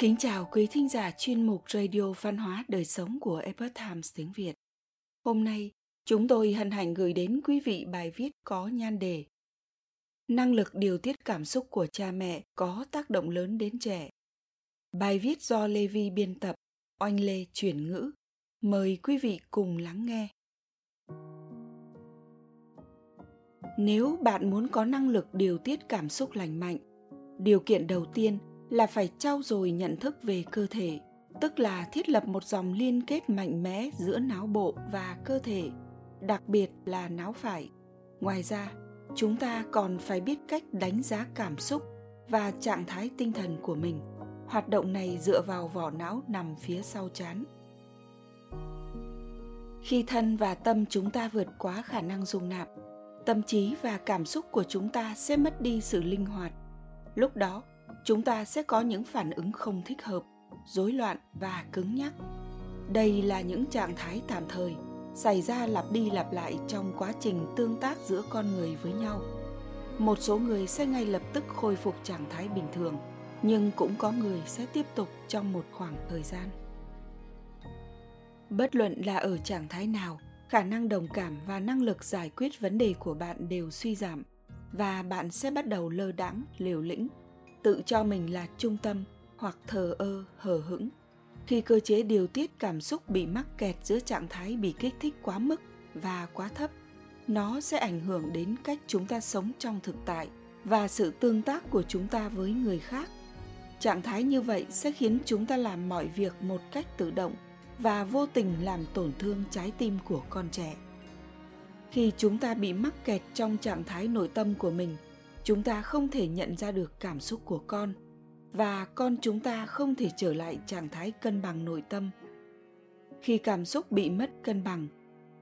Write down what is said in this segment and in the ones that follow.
Kính chào quý thính giả chuyên mục Radio Văn hóa Đời Sống của Epoch Times tiếng Việt. Hôm nay, chúng tôi hân hạnh gửi đến quý vị bài viết có nhan đề Năng lực điều tiết cảm xúc của cha mẹ có tác động lớn đến trẻ. Bài viết do Lê Vi biên tập, Oanh Lê chuyển ngữ. Mời quý vị cùng lắng nghe. Nếu bạn muốn có năng lực điều tiết cảm xúc lành mạnh, điều kiện đầu tiên – là phải trau dồi nhận thức về cơ thể, tức là thiết lập một dòng liên kết mạnh mẽ giữa não bộ và cơ thể, đặc biệt là não phải. Ngoài ra, chúng ta còn phải biết cách đánh giá cảm xúc và trạng thái tinh thần của mình. Hoạt động này dựa vào vỏ não nằm phía sau chán. Khi thân và tâm chúng ta vượt quá khả năng dung nạp, tâm trí và cảm xúc của chúng ta sẽ mất đi sự linh hoạt. Lúc đó chúng ta sẽ có những phản ứng không thích hợp, rối loạn và cứng nhắc. Đây là những trạng thái tạm thời, xảy ra lặp đi lặp lại trong quá trình tương tác giữa con người với nhau. Một số người sẽ ngay lập tức khôi phục trạng thái bình thường, nhưng cũng có người sẽ tiếp tục trong một khoảng thời gian. Bất luận là ở trạng thái nào, khả năng đồng cảm và năng lực giải quyết vấn đề của bạn đều suy giảm và bạn sẽ bắt đầu lơ đãng, liều lĩnh tự cho mình là trung tâm hoặc thờ ơ, hờ hững khi cơ chế điều tiết cảm xúc bị mắc kẹt giữa trạng thái bị kích thích quá mức và quá thấp. Nó sẽ ảnh hưởng đến cách chúng ta sống trong thực tại và sự tương tác của chúng ta với người khác. Trạng thái như vậy sẽ khiến chúng ta làm mọi việc một cách tự động và vô tình làm tổn thương trái tim của con trẻ. Khi chúng ta bị mắc kẹt trong trạng thái nội tâm của mình chúng ta không thể nhận ra được cảm xúc của con và con chúng ta không thể trở lại trạng thái cân bằng nội tâm. Khi cảm xúc bị mất cân bằng,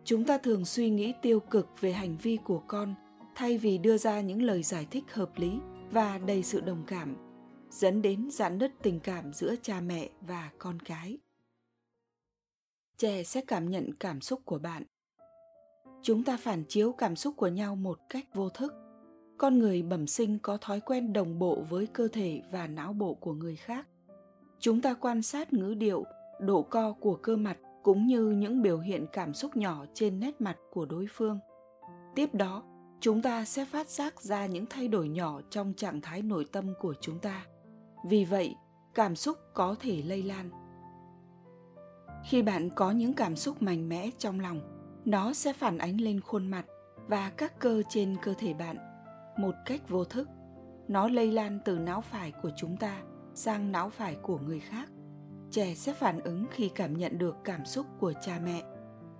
chúng ta thường suy nghĩ tiêu cực về hành vi của con thay vì đưa ra những lời giải thích hợp lý và đầy sự đồng cảm, dẫn đến giãn nứt tình cảm giữa cha mẹ và con cái. Trẻ sẽ cảm nhận cảm xúc của bạn. Chúng ta phản chiếu cảm xúc của nhau một cách vô thức con người bẩm sinh có thói quen đồng bộ với cơ thể và não bộ của người khác. Chúng ta quan sát ngữ điệu, độ co của cơ mặt cũng như những biểu hiện cảm xúc nhỏ trên nét mặt của đối phương. Tiếp đó, chúng ta sẽ phát giác ra những thay đổi nhỏ trong trạng thái nội tâm của chúng ta. Vì vậy, cảm xúc có thể lây lan. Khi bạn có những cảm xúc mạnh mẽ trong lòng, nó sẽ phản ánh lên khuôn mặt và các cơ trên cơ thể bạn một cách vô thức. Nó lây lan từ não phải của chúng ta sang não phải của người khác. Trẻ sẽ phản ứng khi cảm nhận được cảm xúc của cha mẹ,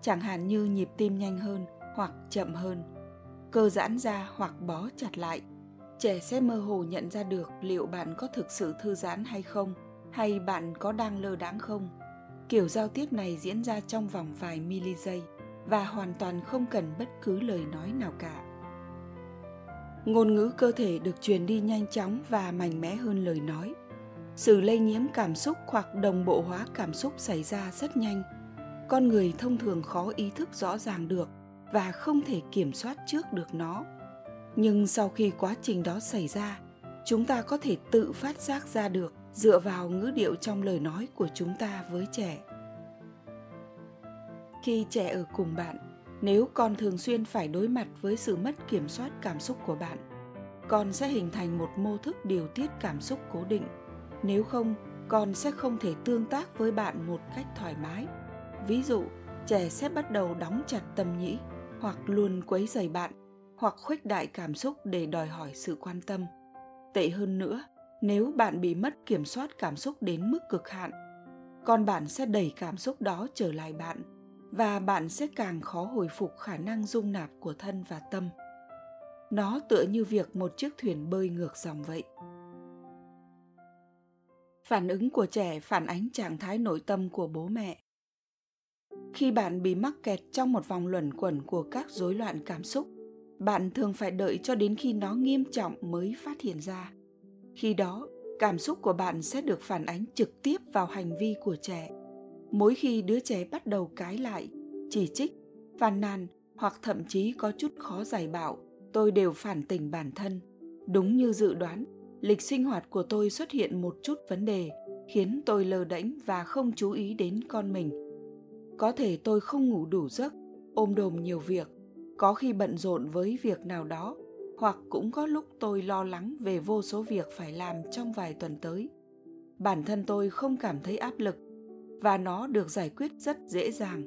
chẳng hạn như nhịp tim nhanh hơn hoặc chậm hơn, cơ giãn ra hoặc bó chặt lại. Trẻ sẽ mơ hồ nhận ra được liệu bạn có thực sự thư giãn hay không, hay bạn có đang lơ đãng không. Kiểu giao tiếp này diễn ra trong vòng vài mili giây và hoàn toàn không cần bất cứ lời nói nào cả ngôn ngữ cơ thể được truyền đi nhanh chóng và mạnh mẽ hơn lời nói. Sự lây nhiễm cảm xúc hoặc đồng bộ hóa cảm xúc xảy ra rất nhanh. Con người thông thường khó ý thức rõ ràng được và không thể kiểm soát trước được nó. Nhưng sau khi quá trình đó xảy ra, chúng ta có thể tự phát giác ra được dựa vào ngữ điệu trong lời nói của chúng ta với trẻ. Khi trẻ ở cùng bạn nếu con thường xuyên phải đối mặt với sự mất kiểm soát cảm xúc của bạn, con sẽ hình thành một mô thức điều tiết cảm xúc cố định. Nếu không, con sẽ không thể tương tác với bạn một cách thoải mái. Ví dụ, trẻ sẽ bắt đầu đóng chặt tâm nhĩ, hoặc luôn quấy rầy bạn, hoặc khuếch đại cảm xúc để đòi hỏi sự quan tâm. Tệ hơn nữa, nếu bạn bị mất kiểm soát cảm xúc đến mức cực hạn, con bạn sẽ đẩy cảm xúc đó trở lại bạn và bạn sẽ càng khó hồi phục khả năng dung nạp của thân và tâm. Nó tựa như việc một chiếc thuyền bơi ngược dòng vậy. Phản ứng của trẻ phản ánh trạng thái nội tâm của bố mẹ. Khi bạn bị mắc kẹt trong một vòng luẩn quẩn của các rối loạn cảm xúc, bạn thường phải đợi cho đến khi nó nghiêm trọng mới phát hiện ra. Khi đó, cảm xúc của bạn sẽ được phản ánh trực tiếp vào hành vi của trẻ mỗi khi đứa trẻ bắt đầu cãi lại, chỉ trích, phàn nàn hoặc thậm chí có chút khó giải bạo tôi đều phản tỉnh bản thân. Đúng như dự đoán, lịch sinh hoạt của tôi xuất hiện một chút vấn đề, khiến tôi lơ đễnh và không chú ý đến con mình. Có thể tôi không ngủ đủ giấc, ôm đồm nhiều việc, có khi bận rộn với việc nào đó, hoặc cũng có lúc tôi lo lắng về vô số việc phải làm trong vài tuần tới. Bản thân tôi không cảm thấy áp lực và nó được giải quyết rất dễ dàng.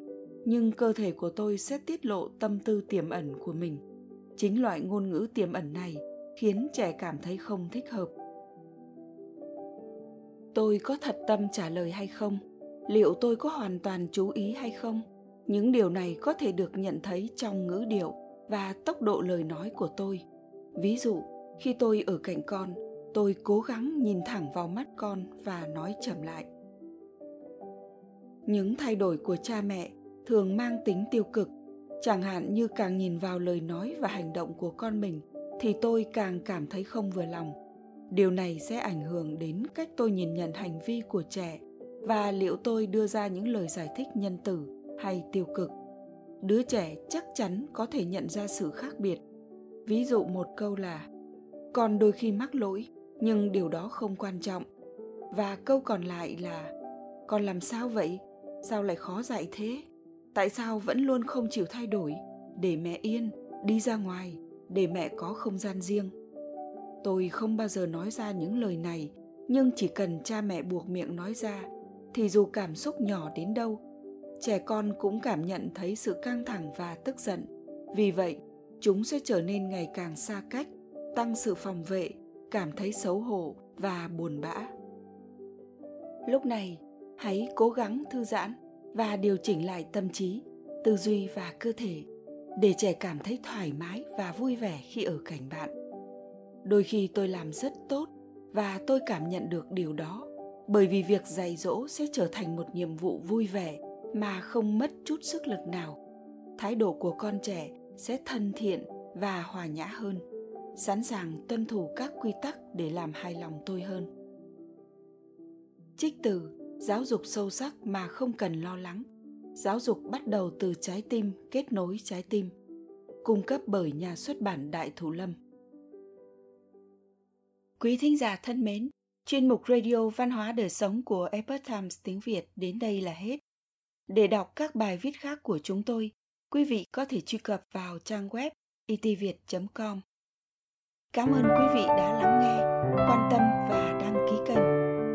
Nhưng cơ thể của tôi sẽ tiết lộ tâm tư tiềm ẩn của mình. Chính loại ngôn ngữ tiềm ẩn này khiến trẻ cảm thấy không thích hợp. Tôi có thật tâm trả lời hay không? Liệu tôi có hoàn toàn chú ý hay không? Những điều này có thể được nhận thấy trong ngữ điệu và tốc độ lời nói của tôi. Ví dụ, khi tôi ở cạnh con, tôi cố gắng nhìn thẳng vào mắt con và nói chậm lại những thay đổi của cha mẹ thường mang tính tiêu cực. Chẳng hạn như càng nhìn vào lời nói và hành động của con mình thì tôi càng cảm thấy không vừa lòng. Điều này sẽ ảnh hưởng đến cách tôi nhìn nhận hành vi của trẻ và liệu tôi đưa ra những lời giải thích nhân từ hay tiêu cực. Đứa trẻ chắc chắn có thể nhận ra sự khác biệt. Ví dụ một câu là, con đôi khi mắc lỗi, nhưng điều đó không quan trọng. Và câu còn lại là, con làm sao vậy? Sao lại khó dạy thế? Tại sao vẫn luôn không chịu thay đổi? Để mẹ yên, đi ra ngoài, để mẹ có không gian riêng. Tôi không bao giờ nói ra những lời này, nhưng chỉ cần cha mẹ buộc miệng nói ra, thì dù cảm xúc nhỏ đến đâu, trẻ con cũng cảm nhận thấy sự căng thẳng và tức giận. Vì vậy, chúng sẽ trở nên ngày càng xa cách, tăng sự phòng vệ, cảm thấy xấu hổ và buồn bã. Lúc này hãy cố gắng thư giãn và điều chỉnh lại tâm trí, tư duy và cơ thể để trẻ cảm thấy thoải mái và vui vẻ khi ở cạnh bạn. Đôi khi tôi làm rất tốt và tôi cảm nhận được điều đó bởi vì việc dạy dỗ sẽ trở thành một nhiệm vụ vui vẻ mà không mất chút sức lực nào. Thái độ của con trẻ sẽ thân thiện và hòa nhã hơn, sẵn sàng tuân thủ các quy tắc để làm hài lòng tôi hơn. Trích từ giáo dục sâu sắc mà không cần lo lắng. Giáo dục bắt đầu từ trái tim, kết nối trái tim. Cung cấp bởi nhà xuất bản đại thủ lâm. Quý thính giả thân mến, chuyên mục radio văn hóa đời sống của epoch times tiếng việt đến đây là hết. Để đọc các bài viết khác của chúng tôi, quý vị có thể truy cập vào trang web e itviet com. Cảm ơn quý vị đã lắng nghe, quan tâm và